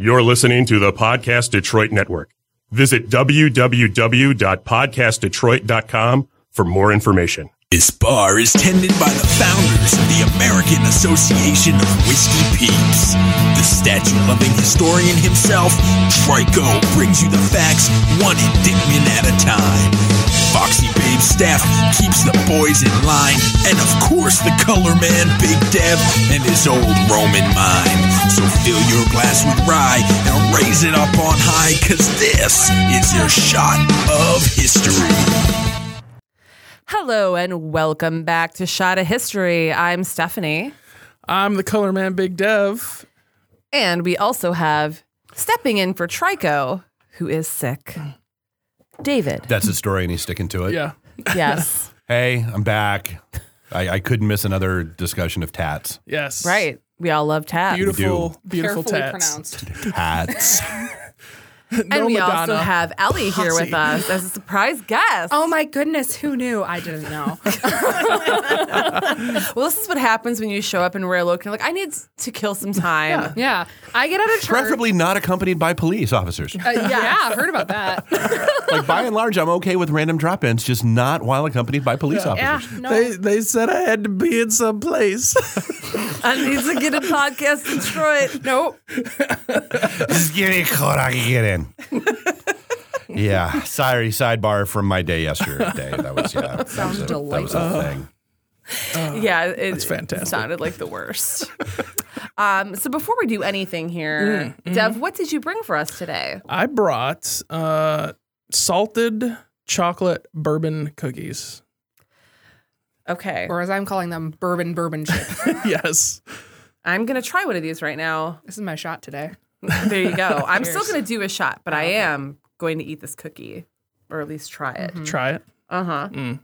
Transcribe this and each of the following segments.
You're listening to the Podcast Detroit Network. Visit www.podcastdetroit.com for more information. This bar is tended by the founders of the American Association of Whiskey Peeps. The statue-loving historian himself, Trico, brings you the facts one indictment at a time. Foxy Babe Steph keeps the boys in line, and of course the color man, Big Dev, and his old Roman mind. So fill your glass with rye and raise it up on high, cause this is your shot of history. Hello and welcome back to Shot of History. I'm Stephanie, I'm the color man, Big Dev. and we also have stepping in for Trico, who is sick. David. That's his story, and he's sticking to it. Yeah. Yes. Hey, I'm back. I, I couldn't miss another discussion of tats. Yes. right. We all love tats. Beautiful, beautiful Carefully tats. pronounced. Tats. And we Madonna. also have Ellie here with us as a surprise guest. Oh my goodness, who knew? I didn't know. Well, this is what happens when you show up and wear a look and you're like, I need to kill some time. yeah, I get out of church. Preferably not accompanied by police officers. Uh, yeah, I heard about that. like by and large, I'm okay with random drop-ins, just not while accompanied by police yeah, officers. no. They, they said I had to be in some place. I need to get a podcast Detroit. nope. Just give me a code, I can get in. yeah, sorry. Sidebar from my day yesterday. That was yeah. that Sounds was a, That was a thing. Yeah, it, That's fantastic. it sounded like the worst. um, so before we do anything here, Dev, what did you bring for us today? I brought uh, salted chocolate bourbon cookies. Okay, Or as I'm calling them, bourbon bourbon chips. yes. I'm gonna try one of these right now. this is my shot today. There you go. I'm still gonna do a shot, but I am going to eat this cookie, or at least try it. Try it. Uh huh. Mm.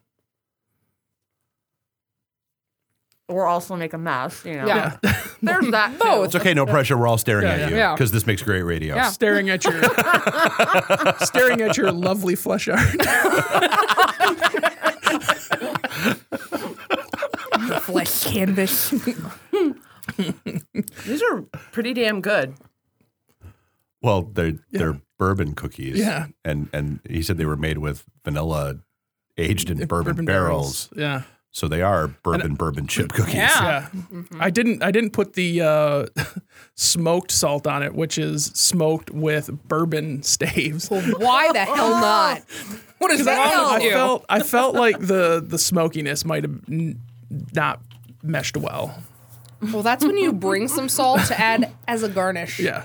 Or also make a mess. You know. Yeah. There's that. Too. Both. It's okay, no pressure. We're all staring Yeah, at yeah. you Yeah. because this makes great radio. Yeah. Staring at your staring at your lovely flesh art. Flesh canvas. These are pretty damn good. Well, they're they're bourbon cookies. Yeah. and and he said they were made with vanilla, aged in bourbon, barrels. Yeah. So they are bourbon bourbon chip cookies. Yeah. Yeah. I didn't I didn't put the uh, smoked salt on it, which is smoked with bourbon staves. Why the hell not? What is that? I with you? felt I felt like the the smokiness might have n- not meshed well. well, that's when you bring some salt to add as a garnish. Yeah.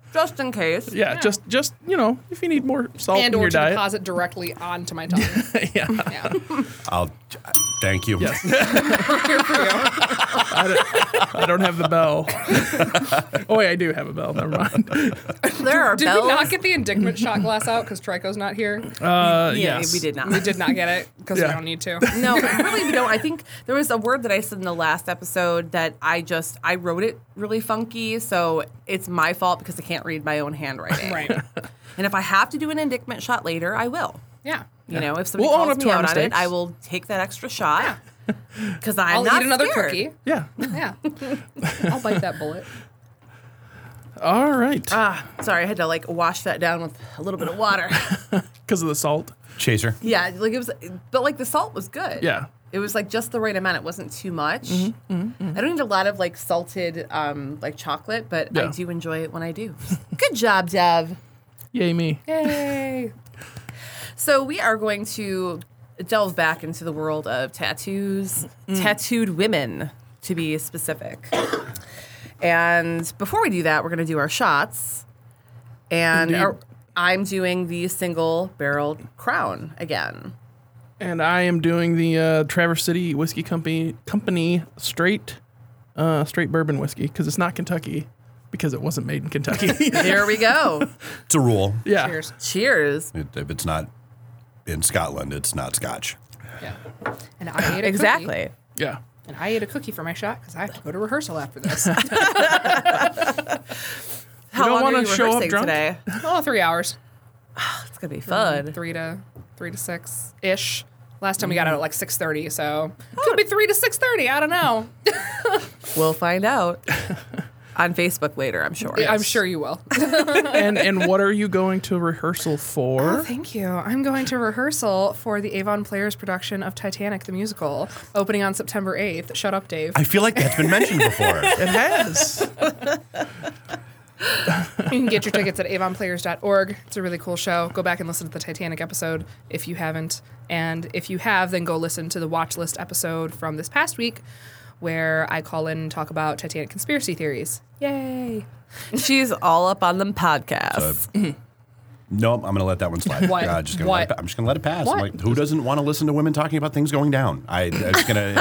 Just in case. Yeah, just just you know, if you need more salt And in or your to diet. deposit directly onto my tongue. yeah. Yeah. I'll thank you. Yes. Here for you. I don't have the bell. oh wait, I do have a bell. Never mind. There are Did bells. we not get the indictment shot glass out because Trico's not here? Uh, yeah, yes. we did not. We did not get it because Yeah. we don't need to. No, really, we don't. I think there was a word that I said in the last episode that I just I wrote it really funky, so it's my fault because I can't read my own handwriting. Right. And if I have to do an indictment shot later, I will. Yeah. You know, if somebody We'll own calls up me to out on it. I will take that extra shot because I'm I'll not eat another scared. cookie. Yeah. Yeah. I'll bite that bullet. All right. Ah, sorry, I had to like wash that down with a little bit of water. Because of the salt. Chaser. yeah, like it was, but like the salt was good. Yeah. It was like just the right amount. It wasn't too much. Mm-hmm, I don't need a lot of like salted um, like chocolate, but I do enjoy it when I do. Good job, Dev. Yay me. Yay. So we are going to delve back into the world of tattoos, tattooed women, to be specific. And before we do that, we're going to do our shots. And our- I'm doing the single barreled crown again. And I am doing the uh, Traverse City Whiskey Company Company straight uh, straight bourbon whiskey because it's not Kentucky because it wasn't made in Kentucky. There we go. It's a rule. yeah. Cheers. Cheers. It, if it's not in Scotland, it's not Scotch. Yeah. And I ate a cookie. Exactly. Yeah. And I ate a cookie for my shot because I have to go to rehearsal after this. How don't long wanna are you show up drunk? today? oh, three hours. It's gonna be fun. Three to three to six ish. Last time we got out at like six thirty, so It could be three to six thirty. I don't know. We'll find out. on Facebook later. I'm sure. I'm sure you will. and and what are you going to rehearsal for? Oh, thank you. I'm going to rehearsal for the Avon Players production of Titanic the musical, opening on September 8th. Shut up, Dave. I feel like that's been mentioned before. It has. You can get your tickets at avonplayers.org. It's a really cool show. Go back and listen to the Titanic episode if you haven't. And if you have, then go listen to the watch list episode from this past week where I call in and talk about Titanic conspiracy theories. Yay. She's all up on them podcasts. No, I'm going to let that one slide. What? Uh, just gonna What? Let it, I'm just going to let it pass. I'm like, who doesn't want to listen to women talking about things going down? I, I'm just going to.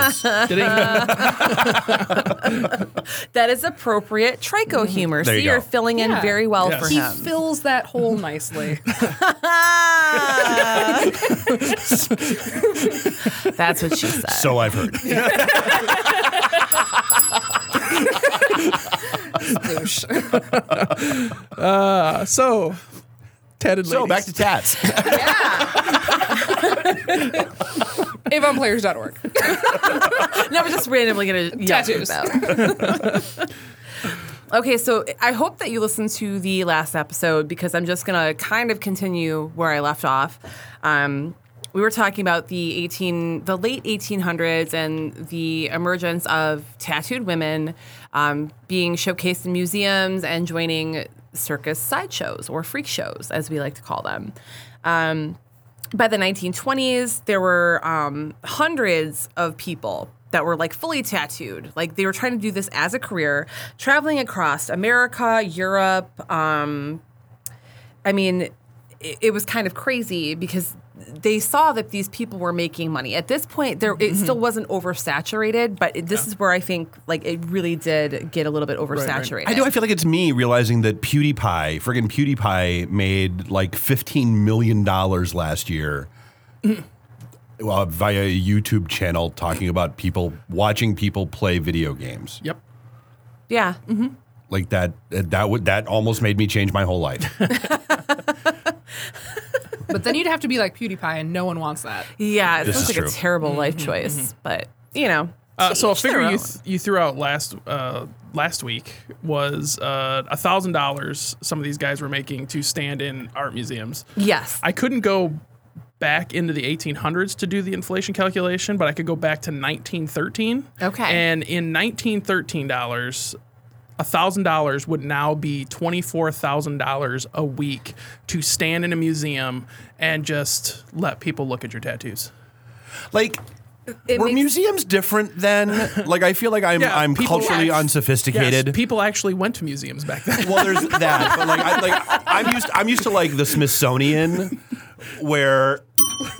That is appropriate Trico humor. There See, you you're go. filling in Yeah. very well Yes. for He him. fills that hole nicely. That's what she said. so I've heard. Douche. so, tatted ladies. So back to tats. Yeah. Avonplayers.org. no, we're just randomly gonna yell Tattoos. okay, so I hope that you listened to the last episode because I'm just gonna kind of continue where I left off. Um, we were talking about the 18, the late 1800s, and the emergence of tattooed women um, being showcased in museums and joining circus sideshows or freak shows, as we like to call them. Um, by the 1920s, there were um, hundreds of people that were like fully tattooed. Like they were trying to do this as a career, traveling across America, Europe. Um, I mean, it, it was kind of crazy because they saw that these people were making money. At this point, there it still mm-hmm. wasn't oversaturated, but it, this is where I think like it really did get a little bit oversaturated. I do. I feel like it's me realizing that PewDiePie, friggin' PewDiePie, made like fifteen million dollars last year. Mm-hmm. Well, via a YouTube channel talking about people watching people play video games. Yep. yeah. Mm-hmm. Like that. That would that almost made me change my whole life. But then you'd have to be like PewDiePie, and no one wants that. Yeah, it This sounds is like a true. terrible life choice, but you know. Uh, so a each their figure you, own. th- you threw out last uh, last week was uh, a thousand dollars. Some of these guys were making to stand in art museums. yes, I couldn't go back into the 1800s to do the inflation calculation, but I could go back to 1913. Okay. And in 1913 dollars, thousand dollars would now be twenty four thousand dollars a week to stand in a museum and just let people look at your tattoos. Like. It were makes- museums different then? Like I feel like I'm Yeah, I'm people- culturally Yes. unsophisticated. Yes, people actually went to museums back then. Well, there's that, but like, I, like I'm used. I'm used to like the Smithsonian, where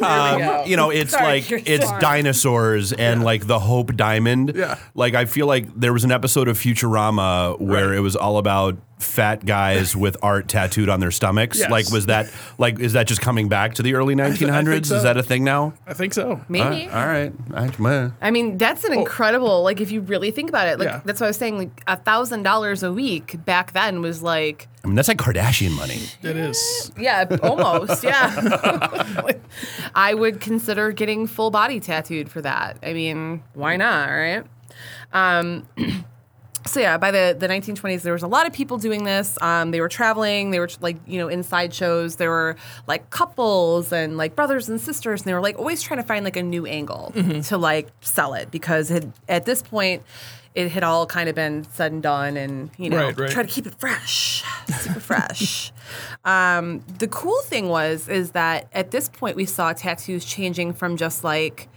um, you know it's Sorry, like it's sorry. dinosaurs and like the Hope Diamond. Yeah. Like I feel like there was an episode of Futurama where Right. it was all about fat guys with art tattooed on their stomachs. Yes. Like was that like is that just coming back to the early 1900s? so. Is that a thing now? I think so. maybe. Uh, all right. I, well, I mean, that's an incredible. Like, if you really think about it, like Yeah. that's what I was saying. Like, a thousand dollars a week back then was like, I mean that's like Kardashian money. It is. yeah, almost, yeah. I would consider getting full body tattooed for that. I mean, why not, right? Um, so yeah, by the, the 1920s, there was a lot of people doing this. Um, they were traveling. They were like you know inside shows. There were like couples and like brothers and sisters, and they were like always trying to find like a new angle to like sell it because it, at this point. It had all kind of been said and done, and you know, Right, right. try to keep it fresh, super fresh. Um, the cool thing was is that at this point we saw tattoos changing from just like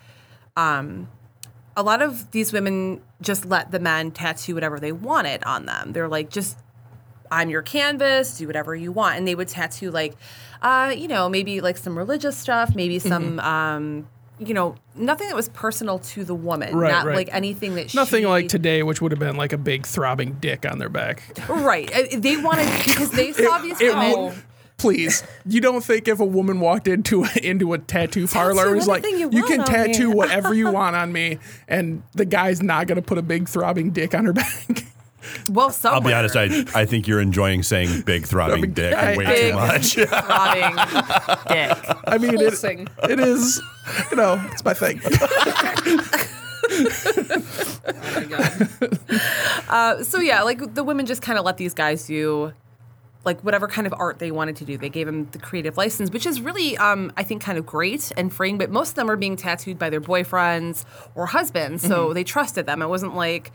a lot of these women just let the men tattoo whatever they wanted on them. They're like, just I'm your canvas, do whatever you want, and they would tattoo like, uh, you know, maybe like some religious stuff, maybe some, um, you know, nothing that was personal to the woman, Right, not right. like anything that Nothing she, like today, which would have been like a big throbbing dick on their back. right. Uh, They wanted because they saw these it women. would- Please, you don't think if a woman walked into a, into a tattoo parlor and was like, you "You can tattoo me." whatever you want on me," and the guy's not going to put a big throbbing dick on her back? well, I'll be honest. I I think you're enjoying saying big throbbing dick I- way Big too much. throbbing dick. I mean, it, it is, you know, it's my thing. Oh my god. Uh, so yeah, like the women just kind of let these guys do like whatever kind of art they wanted to do. They gave them the creative license, which is really, um, I think, kind of great and freeing. But most of them are being tattooed by their boyfriends or husbands, so they trusted them. It wasn't like.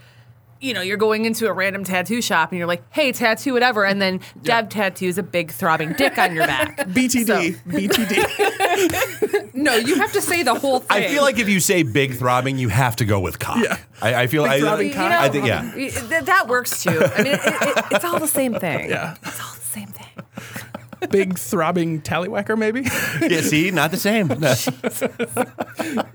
You know, you're going into a random tattoo shop and you're like, "Hey, tattoo whatever," and then Dev tattoos a big throbbing dick on your back. BTD. So- BTD. No, you have to say the whole thing. I feel like if you say big throbbing, you have to go with cock. Yeah. I, I feel Big I, throbbing You cock. know, I think yeah. th- that works too. I mean, it, it, it's all the same thing. Yeah. it's all the same thing. Big throbbing tallywhacker, maybe. Yeah, see, not the same. No.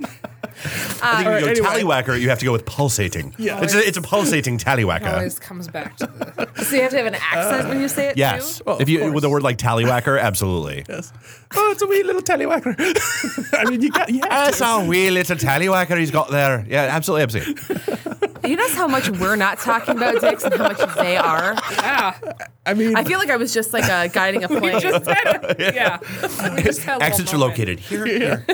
I think if you go anyway. tallywhacker, you have to go with pulsating. Yeah. it's a, it's a pulsating it tallywhacker. always comes back to the. So you have to have an accent when you say it Yes, too. Oh, if of you course. with a word like tallywhacker, absolutely. yes. Oh, it's a wee little tallywhacker. I mean, you got. You have ah, That's a wee little tallywhacker he's got there. Yeah, absolutely, absolutely. You notice how much we're not talking about dicks and how much they are. Yeah. I mean, I feel like I was just like uh, guiding a plane. Just said it. Yeah. We just had a Exits are located here. here.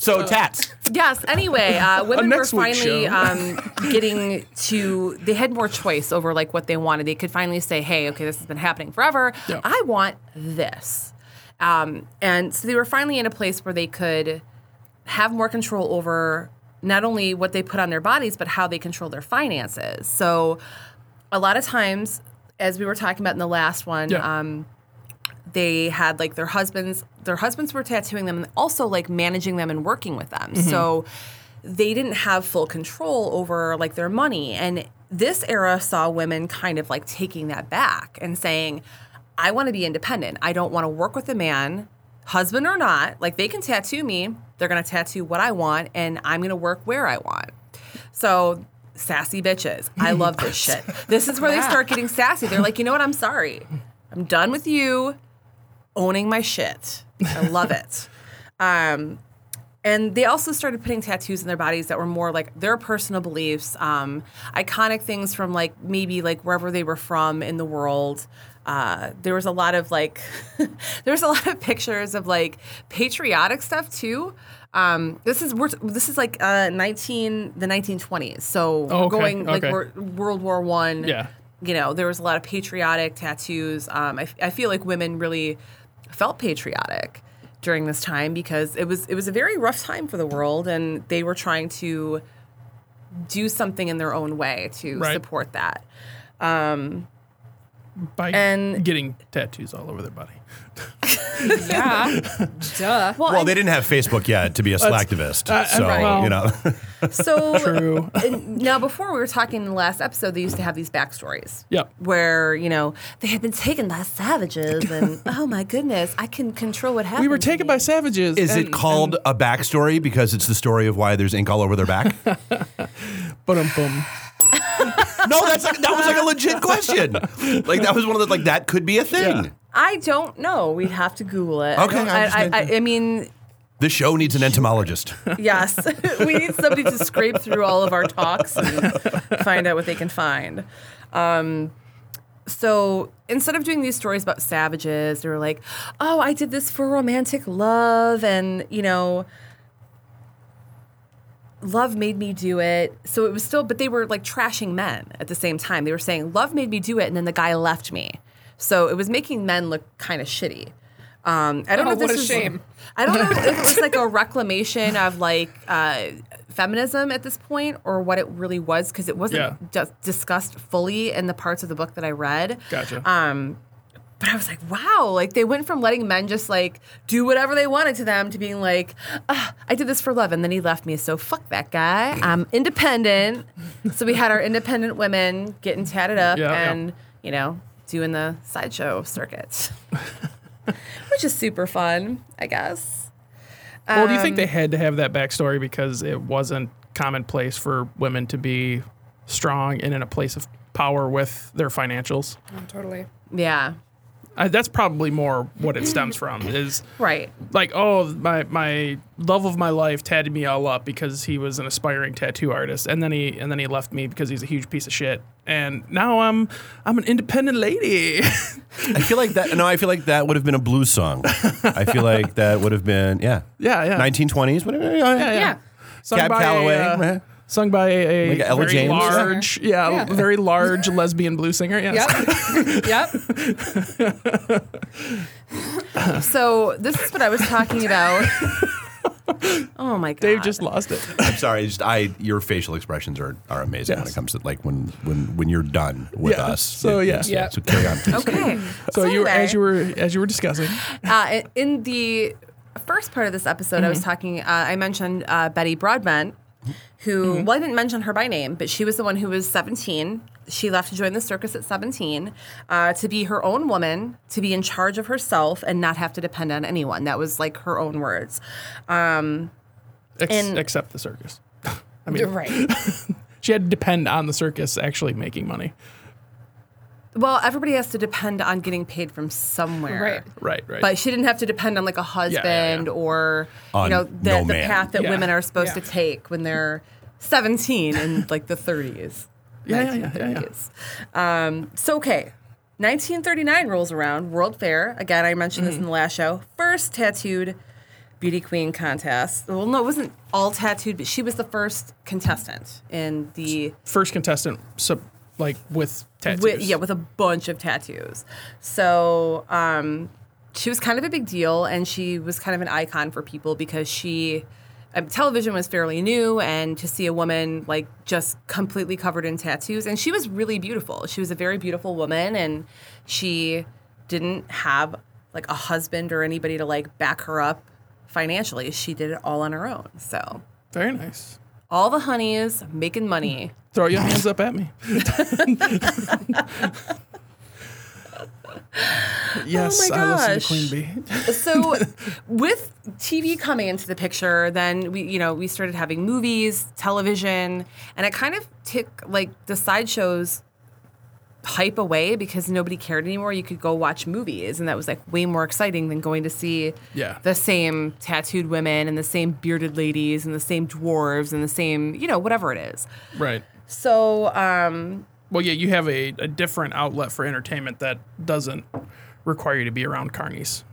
so tats. yes. Anyway, uh, women were finally um, getting to. They had more choice over like what they wanted. They could finally say, "Hey, okay, this has been happening forever. Yeah. I want this." Um, and so they were finally in a place where they could have more control over not only what they put on their bodies, but how they control their finances. So, a lot of times, as we were talking about in the last one, Yeah. um, they had like their husbands their husbands were tattooing them and also like managing them and working with them so they didn't have full control over like their money and this era saw women kind of like taking that back and saying i want to be independent i don't want to work with a man husband or not like they can tattoo me they're going to tattoo what i want and i'm going to work where i want so sassy bitches. I love this shit. This is where they start getting sassy. They're like, you know what? I'm sorry. I'm done with you owning my shit. I love it. Um, and they also started putting tattoos in their bodies that were more like their personal beliefs, um, iconic things from like maybe like wherever they were from in the world. Uh, there was a lot of like, there was a lot of pictures of like patriotic stuff too. Um, this is we're, this is like uh, nineteen the nineteen twenties. So Oh, we're okay, going like okay. we're World War One. Yeah. You know, there was a lot of patriotic tattoos. Um, I, I feel like women really felt patriotic during this time because it was it was a very rough time for the world, and they were trying to do something in their own way to Right. support that. By and- getting tattoos all over their body. Yeah. Duh. Well, Well, and they didn't have Facebook yet to be a slacktivist, uh, so right. you know. so True. now before we were talking in the last episode, they used to have these backstories. Yep. Where you know they had been taken by savages, and oh my goodness, I can control what happened. We were taken by savages. Is and- it called a backstory because it's the story of why there's ink all over their back? Boom, boom. No, that's like, that was like a legit question. Like that was one of the like that could be a thing. Yeah. I don't know. We'd have to Google it. Okay, I, I I, I. I, I mean, This show needs an entomologist. yes, we need somebody to scrape through all of our talks and find out what they can find. Um, so instead of doing these stories about savages, they were like, "Oh, I did this for romantic love," and you know, love made me do it. So it was still, but they were like trashing men at the same time. They were saying, love made me do it, and then the guy left me. So it was making men look kind of shitty. Um, I don't Oh, know if this what a was- shame. I don't know if it was like a reclamation of like uh, feminism at this point or what it really was because it wasn't Yeah. just discussed fully in the parts of the book that I read. Gotcha. Um, but I was like, wow, like they went from letting men just like do whatever they wanted to them to being like, ah, I did this for love. And then he left me. So fuck that guy. I'm independent. so we had our independent women getting tatted up Yeah, yeah. and, you know, doing the sideshow circuit, which is super fun, I guess. well, do you Um, think they had to have that backstory because it wasn't commonplace for women to be strong and in a place of power with their financials? Oh, totally. Yeah. I, that's probably more what it stems from. Is Right. like, oh, my my love of my life tatted me all up because he was an aspiring tattoo artist, and then he and then he left me because he's a huge piece of shit, and now I'm I'm an independent lady. I feel like that. No, I feel like that would have been a blues song. I feel like that would have been yeah, yeah, yeah, 1920s. Whatever. Yeah, yeah, Yeah. Sung Cab by Calloway. uh? Sung by a, Like Ella very James? large, yeah, Yeah. very large lesbian blues singer. Yes. Yep. yep. So this is what I was talking about. oh my god. Dave just lost it. I'm sorry. Just I, your facial expressions are, are amazing when it comes to like when when when you're done with Yeah. us. So, It- yeah. it's- Yeah. So carry on. please. Okay. So you, anyway, as you were as you were discussing, uh, in the first part of this episode, I was talking. Uh, I mentioned uh, Betty Broadbent, who well, I didn't mention her by name, but she was the one who was 17. She left to join the circus at 17 uh, to be her own woman, to be in charge of herself, and not have to depend on anyone. That was like her own words. Um, ex- And- except the circus. I mean, right. she had to depend on the circus actually making money. Well, everybody has to depend on getting paid from somewhere. Right. Right, right. But she didn't have to depend on like a husband yeah. or On you know the, no the path that Yeah. women are supposed Yeah. to take when they're 17 in like the 30s. Yeah, yeah, yeah, yeah, yeah. 1930s. Um, so okay, 1939 rolls around. World Fair again. I mentioned this in the last show. First tattooed beauty queen contest. Well, no, it wasn't all tattooed, but she was the first contestant in the First contestant, so, like with tattoos. with, yeah, with a bunch of tattoos. So um, she was kind of a big deal, and she was kind of an icon for people because she. Um, television was fairly new, and to see a woman like just completely covered in tattoos, and she was really beautiful. She was a very beautiful woman, and she didn't have like a husband or anybody to like back her up financially. She did it all on her own. So Very nice. All the honeys making money. Throw your hands up at me. yes, Oh my I listen to Queen Bee. so with TV coming into the picture, then we you know we started having movies, television, and it kind of took like the sideshows hype away because nobody cared anymore. You could go watch movies, and that was like way more exciting than going to see Yeah. the same tattooed women and the same bearded ladies and the same dwarves and the same you know whatever it is. Right. So um, Well, yeah, you have a, a different outlet for entertainment that doesn't require you to be around carnies.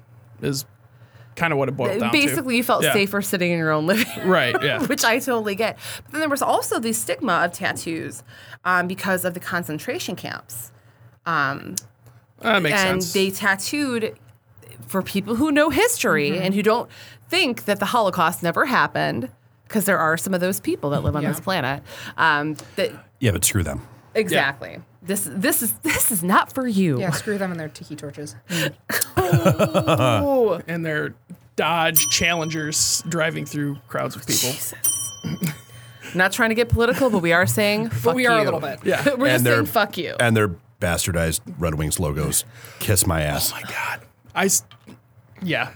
Is kind of what it boiled down to. basically, you felt Yeah. safer sitting in your own living room. Right. Yeah. which I totally get. But then there was also the stigma of tattoos um, because of the concentration camps. that makes and sense. they tattooed for people who know history Mm-hmm. and who don't think that the Holocaust never happened, because there are some of those people that live on Yeah. this planet. Um, that Yeah, but screw them. Exactly. This this is this is not for you. Yeah, screw them and their tiki torches. Mm. and their Dodge Challengers driving through crowds of people. Not trying to get political, but we are saying fuck But we are you. a little bit. Yeah. We're just And they're- saying fuck you. And their bastardized Red Wings logos. Kiss my ass. Oh my God. I Yeah.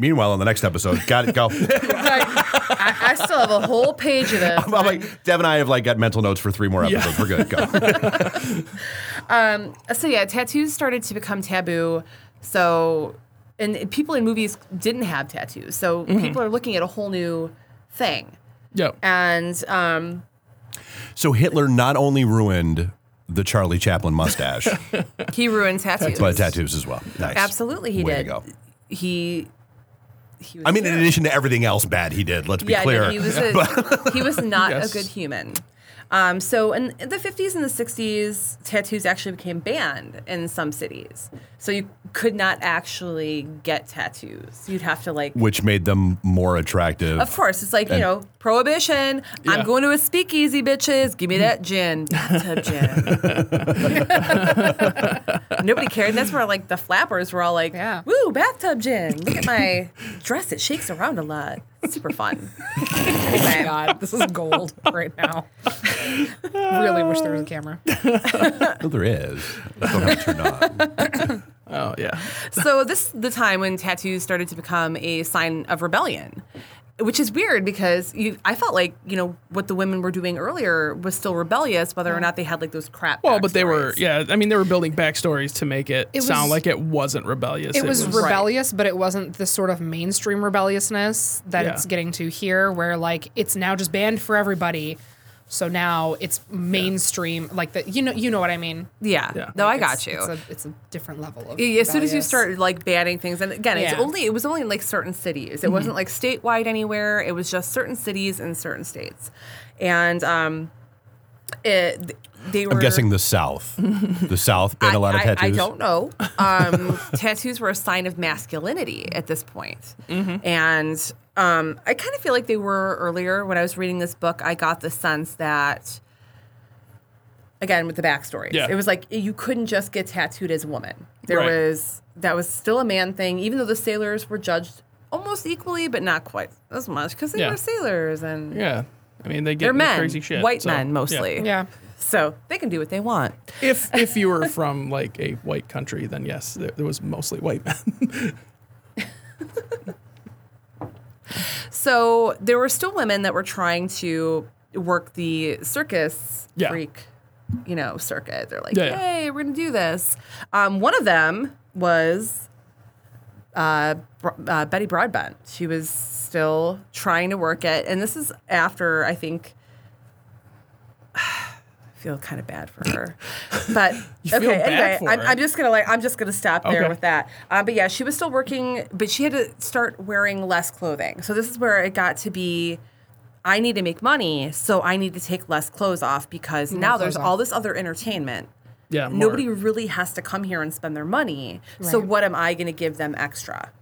Meanwhile, on the next episode, got it. Go. I, I still have a whole page of it. I'm like, Dev and I have like got mental notes for three more episodes. We're good. Go. Um, so yeah, tattoos started to become taboo. So, and people in movies didn't have tattoos. So people are looking at a whole new thing. Yeah. And um, so Hitler not only ruined the Charlie Chaplin mustache, he ruined tattoos. but tattoos as well. Nice. Absolutely, he Way did. To go. He. He was I mean, in addition to everything else bad he did, let's be yeah, clear. no, he was a, he was not Yes. a good human. Um, so in the 50s and the 60s, tattoos actually became banned in some cities. So you could not actually get tattoos. You'd have to like which made them more attractive. Of course, it's like you know, prohibition. Yeah. I'm going to a speakeasy, bitches. Give me that gin, bathtub gin. Nobody cared. And that's where like the flappers were all like, Yeah. "Woo, bathtub gin! Look at my dress; it shakes around a lot. Super fun." Oh my god, this is gold right now. really wish there was a camera. No, there is. Don't have it turned on. Oh yeah. so this is the time when tattoos started to become a sign of rebellion. Which is weird because you, I felt like you know what the women were doing earlier was still rebellious, whether or not they had like those crap. Well, but they were, yeah. I mean, they were building backstories to make it, It sound was- like it wasn't rebellious. It was Right. rebellious, but it wasn't the sort of mainstream rebelliousness that Yeah. it's getting to here, where like it's now just banned for everybody. So now it's mainstream, like the you know you know what I mean. Yeah. Yeah. No, I got you. It's a, it's a different level of. Yeah, as soon as you rebellious. start like banning things, and again, it's Yeah. only it was only in like certain cities. It wasn't like statewide anywhere. It was just certain cities in certain states, and um, it they were. I'm guessing the South. the South banned a lot of tattoos. I, I don't know. Um, tattoos were a sign of masculinity at this point. and um, I kind of feel like they were earlier. When I was reading this book, I got the sense that, again, with the backstories, Yeah. it was like you couldn't just get tattooed as a woman. There Right. was that was still a man thing, even though the sailors were judged almost equally, but not quite as much because they Yeah. were sailors and yeah. I mean, they get they're men, crazy shit. white so, men yeah. mostly. Yeah. So they can do what they want. If if you were from like a white country, then yes, there, there was mostly white men. So there were still women that were trying to work the circus Yeah. freak, you know, circuit. They're like, Yeah, yeah. "Hey, we're gonna do this." Um, one of them was uh, uh, Betty Broadbent. She was still trying to work it, and this is after I think. I feel kind of bad for her, but You okay. feel bad anyway, for I'm. I'm just gonna like I'm just gonna stop there Okay. with that. Um, but yeah, she was still working, but she had to start wearing less clothing. So this is where it got to be. I need to make money, so I need to take less clothes off because now there's clothes all this other entertainment. yeah. more- Nobody really has to come here and spend their money. So what am I going to give them extra?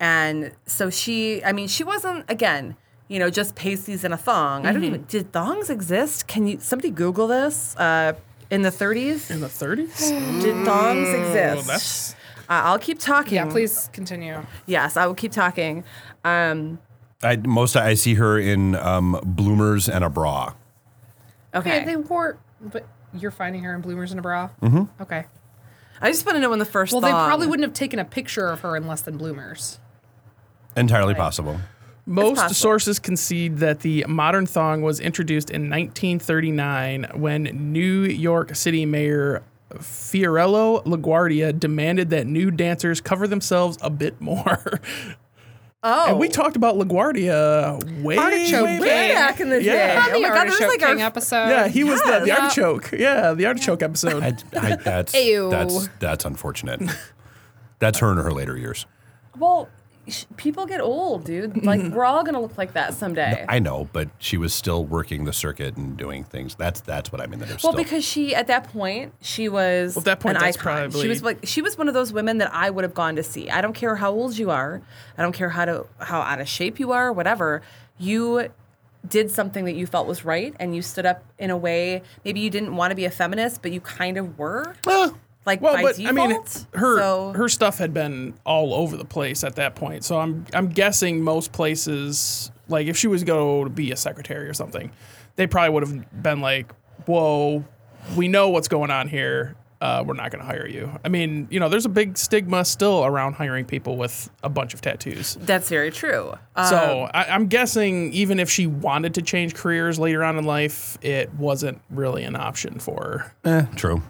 And so she, I mean, she wasn't again, you know, just pasties and a thong. Mm-hmm. I don't even did thongs exist? Can you somebody Google this? Uh, in the 30s, in the 30s. did thongs exist? that's- uh, I'll keep talking. Yeah, please continue. Yes, I will keep talking. Um, I, most I see her in um, bloomers and a bra. okay. Okay, they wore, but you're finding her in bloomers and a bra. Mm-hmm. Okay. I just want to know when the first. Well, they probably wouldn't have taken a picture of her in less than bloomers. Entirely possible. Most sources concede that the modern thong was introduced in 1939 when New York City Mayor Fiorello LaGuardia demanded that nude dancers cover themselves a bit more. Oh, And we oh. talked about LaGuardia way, Artichoke way King. way back. back in the Yeah. day. On Oh the my god, this is Artichoke like our episode. Yeah, he was the, the Yeah. artichoke. Yeah, the artichoke episode. I, I, that's, Ew. that's that's unfortunate. That's her in her later years. Well, sh- people get old, dude. Like we're all gonna look like that someday. I know, but she was still working the circuit and doing things. That's that's what I mean. That there's well, still because she at that point she was Well, at that point, an that's icon. probably- she was like she was one of those women that I would have gone to see. I don't care how old you are. I don't care how to how out of shape you are. Whatever you did something that you felt was right and you stood up in a way maybe you didn't want to be a feminist but you kind of were like Well, by but default I mean, her so, her stuff had been all over the place at that point. So I'm I'm guessing most places, like if she was to go to be a secretary or something, they probably would have been like, "Whoa, we know what's going on here. Uh, we're not going to hire you." I mean, you know, there's a big stigma still around hiring people with a bunch of tattoos. that's very true So I, I'm guessing even if she wanted to change careers later on in life, it wasn't really an option for her. eh, true.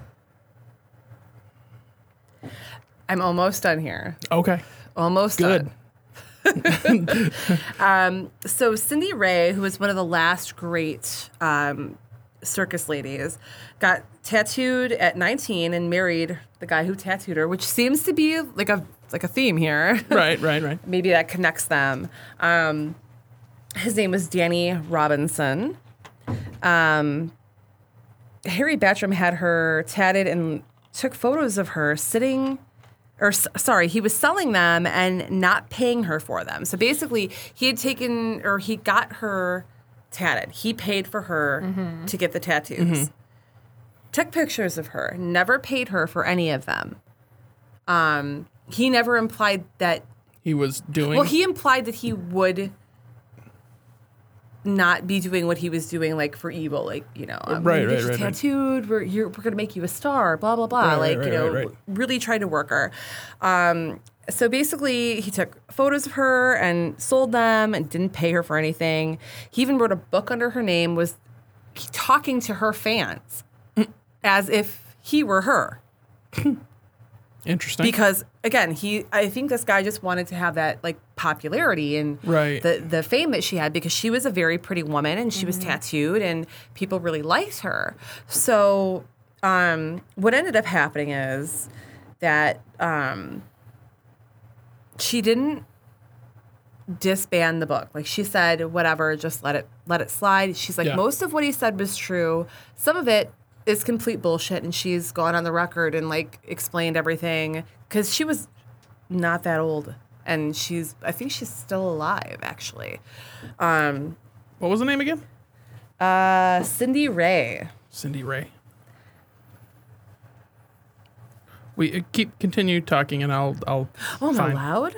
I'm almost done here Okay, almost good. done. so Cindy Ray, who was one of the last great um, circus ladies, got tattooed at 19 and married the guy who tattooed her, which seems to be like a like a theme here. Right, right, right. Maybe that connects them. Um, his name was Danny Robinson. Um, Harry Bartram had her tatted and took photos of her sitting or sorry, he was selling them and not paying her for them. So basically, he had taken or he got her tatted. He paid for her to get the tattoos. Took pictures of her, never paid her for any of them. Um, he never implied that. He was doing. Well, he implied that he would not be doing what he was doing, like for evil, like you know, um, Right, right, right, right. tattooed. We're you're, we're gonna make you a star. Blah blah blah. Right, right, like right, you know, right, right. really tried to work her. Um, so basically, he took photos of her and sold them and didn't pay her for anything. He even wrote a book under her name, was talking to her fans as if he were her. Interesting. Because again, he I think this guy just wanted to have that like popularity and Right. the the fame that she had because she was a very pretty woman and she was tattooed and people really liked her. So um, what ended up happening is that um, she didn't disband the book. Like she said, whatever, just let it let it slide. She's like, Yeah. most of what he said was true. Some of it is complete bullshit, and she's gone on the record and like explained everything because she was not that old, and she's I think she's still alive actually. Um What was the name again? Uh, Cindy Ray. Cindy Ray. We uh, keep continue talking, and I'll I'll. Oh, I'm find- allowed.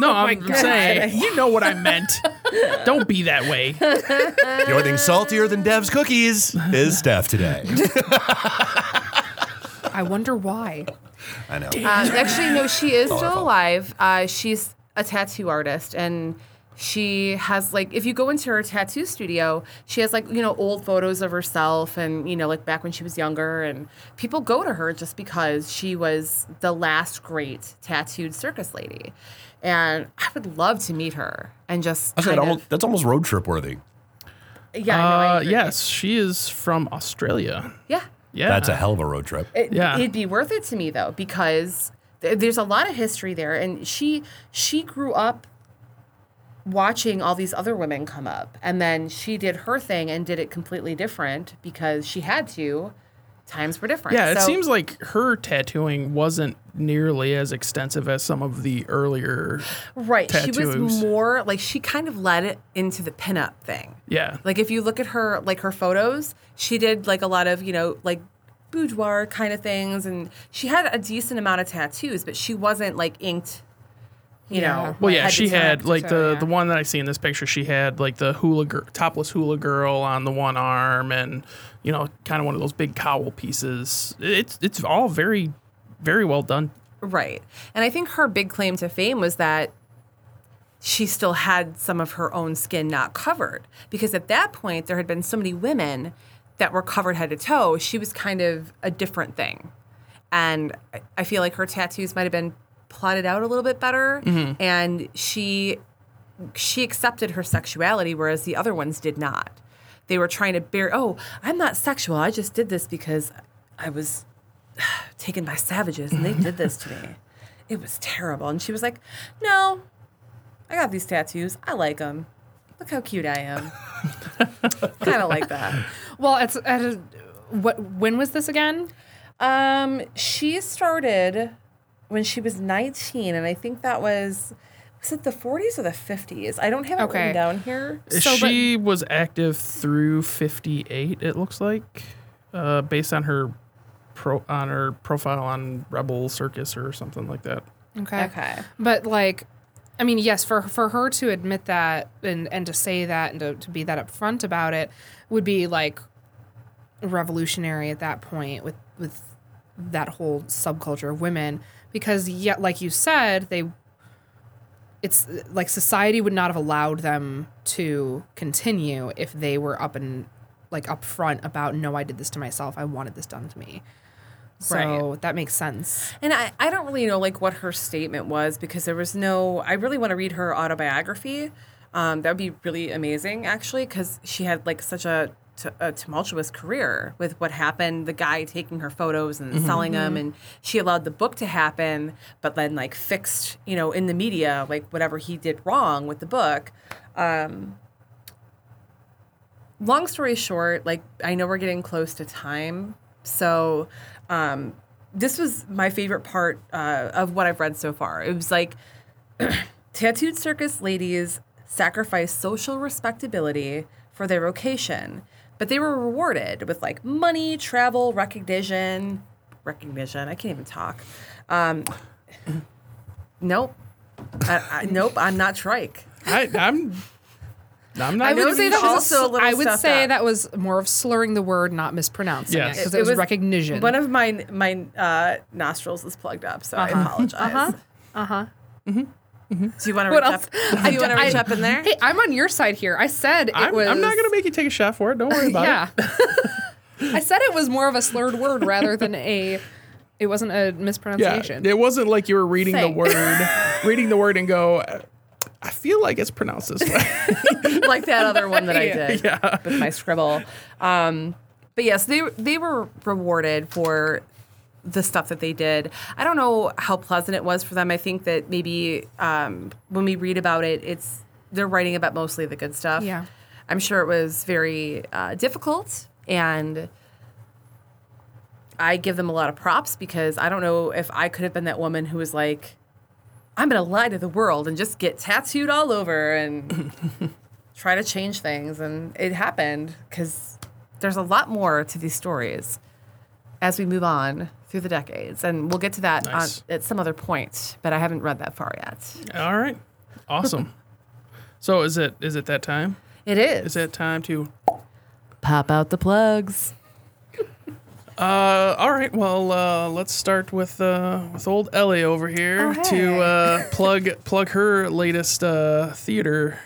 No, I'm God. saying you know what I meant. Don't be that way. The only thing saltier than Dev's cookies is Steph today. I wonder why. I know. Um, actually, no, she is our still alive. Uh, she's a tattoo artist, and she has like, if you go into her tattoo studio, she has like, you know, old photos of herself, and you know, like back when she was younger, and people go to her just because she was the last great tattooed circus lady, and I would love to meet her and just. I said kind of- almost, that's almost road trip worthy. yeah, no, I Uh, agree. yes, she is from Australia. yeah. Yeah, That's a hell of a road trip. It, Yeah. it'd be worth it to me though because there's a lot of history there, and she she grew up watching all these other women come up, and then she did her thing and did it completely different because she had to. Times were different. Yeah, it So- seems like her tattooing wasn't nearly as extensive as some of the earlier. right. She was more like she kind of led it into the pinup thing. Yeah, Like if you look at her like her photos, she did like a lot of, you know, like boudoir kind of things and she had a decent amount of tattoos, but she wasn't like inked, you Yeah. know. Well, yeah, she toe. had like so, the yeah. the one that I see in this picture. She had like the hula gir- topless hula girl on the one arm, and you know, kind of one of those big cowl pieces. It's it's all very, very well done. Right. And I think her big claim to fame was that she still had some of her own skin not covered. Because at that point, there had been so many women that were covered head to toe. She was kind of a different thing. And I- I feel like her tattoos might have been plotted out a little bit better. And she she accepted her sexuality, whereas the other ones did not. They were trying to bear, oh, I'm not sexual. I just did this because I was taken by savages and they did this to me. It was terrible. And she was like, no, I got these tattoos. I like them. Look how cute I am. kind of like that. Well, it's at a, what? When was this again? Um, she started when she was 19, and I think that was was it the 40s or the 50s? I don't have it Okay. written down here. So, but- she was active through fifty eight. It looks like, uh, based on her pro on her profile on Rebel Circus or something like that. Okay. Okay. But like, I mean, yes, for for her to admit that and and to say that and to, to be that upfront about it would be like revolutionary at that point with with that whole subculture of women because yet like you said they it's like society would not have allowed them to continue if they were up and like upfront about no I did this to myself I wanted this done to me so Right. that makes sense And I, I don't really know like what her statement was because there was no. I really want to read her autobiography. Um, that would be really amazing actually because she had like such a, t- a tumultuous career with what happened. The guy taking her photos and selling them, and she allowed the book to happen, but then like fixed you know in the media like whatever he did wrong with the book. Um, long story short, like I know we're getting close to time, so um, this was my favorite part uh, of what I've read so far. It was like tattooed circus ladies sacrifice social respectability for their vocation, but they were rewarded with like money, travel, recognition. Recognition. I can't even talk. Um, nope. I, I, nope. I'm not trike. I, I'm I'm not I would say be that was also a little I would say up. that was more of slurring the word, not mispronouncing Yes. it because It- it, it was was- recognition. One of my my uh, nostrils is plugged up, so I apologize. Uh huh. Uh-huh. Do you want to reach else? up? Do you want to reach I- up in there? Hey, I'm on your side here. I said it I'm, was. I'm not gonna make you take a shot for it. Don't worry about it. yeah. it. I said it was more of a slurred word rather than a. It wasn't a mispronunciation. Yeah, mispronunciation. it wasn't like you were reading the word, reading the word and go. I feel like it's pronounced this way. like that other one that I did Yeah. with my scribble. Um, but yes, they they were rewarded for the stuff that they did. I don't know how pleasant it was for them. I think that maybe um, when we read about it, it's they're writing about mostly the good stuff. Yeah. I'm sure it was very uh, difficult and. I give them a lot of props because I don't know if I could have been that woman who was like, I'm going to lie to the world and just get tattooed all over and try to change things. And it happened because there's a lot more to these stories as we move on through the decades. And we'll get to that Nice. on, at some other point, but I haven't read that far yet. All right, awesome. So is it is it that time? It is. Is it time to? Pop out the plugs. Uh, all right. Well, uh, let's start with uh, with old Ellie over here Oh, to hey. uh, plug plug her latest uh, theater.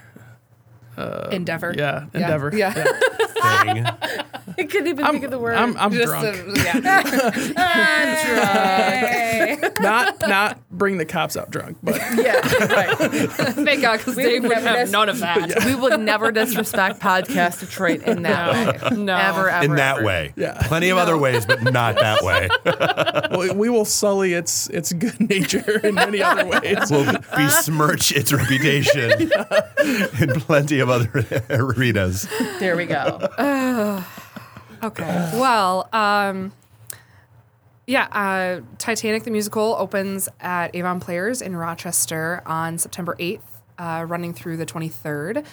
Endeavor. Yeah, endeavor. Yeah. Thing. I couldn't even think of the word. I'm I'm Just drunk. uh, yeah. not not bring the cops out drunk, but yeah, right. Thank God, because Dave would have dis- none of that. we would never disrespect Podcast Detroit in that way. No. Ever, ever. In that ever. way. Yeah. Plenty of other ways, but not that way. we- we will sully its its good nature in many other ways. We'll besmirch its reputation in plenty of other arenas. There we go. Okay. Well, um, yeah, uh, Titanic the musical opens at Avon Players in Rochester on September 8th, uh, running through the 23rd.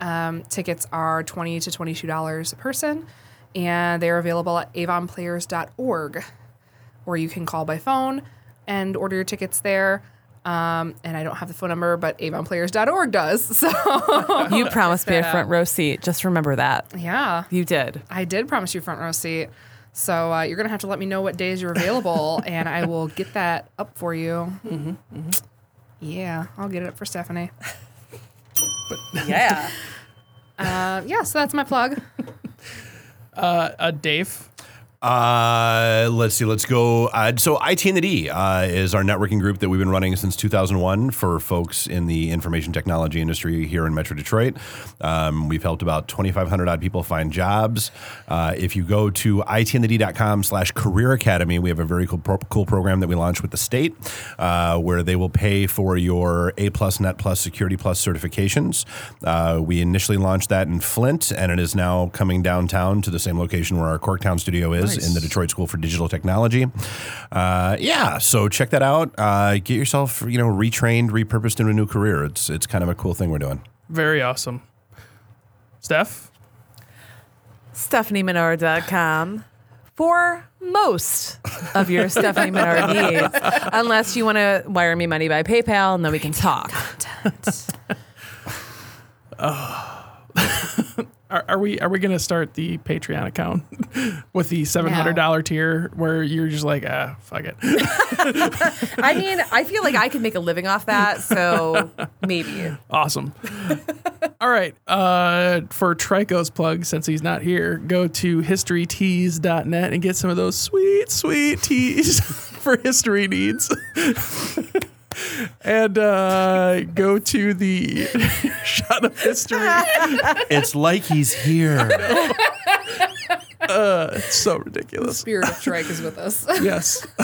Um, tickets are 20 to $22 a person, and they're available at avonplayers.org, or you can call by phone and order your tickets there. Um, and I don't have the phone number, but avonplayers.org does. So, You promised me a front row seat. Just remember that. yeah. You did. I did promise you front row seat. So uh, you're gonna have to let me know what days you're available, and I will get that up for you. Yeah, I'll get it up for Stephanie. Yeah. Uh, yeah, so that's my plug. Uh, Dave. Uh, let's see. Let's go. Uh, so, IT and the D uh, is our networking group that we've been running since 2001 for folks in the information technology industry here in Metro Detroit. Um, we've helped about 2,500 odd people find jobs. Uh, if you go to itandthed.com slash career academy, we have a very cool, pro- cool program that we launched with the state uh, where they will pay for your A plus, Net plus, Security plus certifications. Uh, we initially launched that in Flint, and it is now coming downtown to the same location where our Corktown studio is Nice. in the Detroit School for Digital Technology. Uh, yeah, so check that out. Uh, get yourself, you know, retrained, repurposed into a new career. It's it's kind of a cool thing we're doing. Very awesome. Steph. StephanieMenard.com for most of your Stephanie Menard needs. Unless you want to wire me money by PayPal and then we can talk. Are, are we are we gonna start the Patreon account with the seven hundred dollar tier where you're just like ah fuck it. I mean, I feel like I could make a living off that, so maybe. awesome. All right uh, for Trico's plug since he's not here go to historytees.net and get some of those sweet sweet tees for history needs and uh, go to the shot of history It's like he's here. it's so ridiculous Spirit of Trike is with us. yes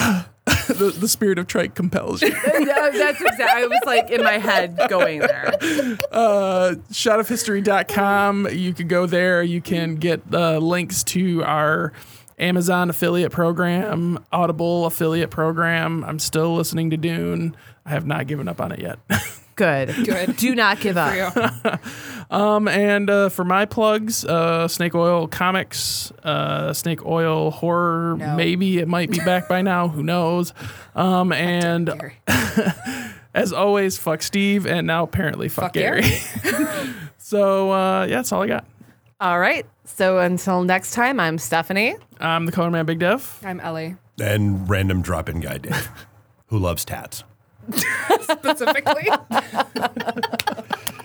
the, the spirit of trike compels you No, That's exactly. I was like in my head going there. uh, shotofhistory.com. You can go there. You can get uh, links to our Amazon affiliate program, Audible affiliate program. I'm still listening to Dune. I have not given up on it yet. Good. Good. Do not give up. Um, and uh, for my plugs, uh, Snake Oil Comics, uh, Snake Oil Horror. No. Maybe it might be back by now. Who knows? Um, and as always, fuck Steve, and now apparently fuck, Fuck Gary. Gary. So uh, yeah, that's all I got. All right. So until next time, I'm Stephanie. I'm the color Man Big Dev. I'm Ellie And random drop in guy Dave, who loves tats. specifically.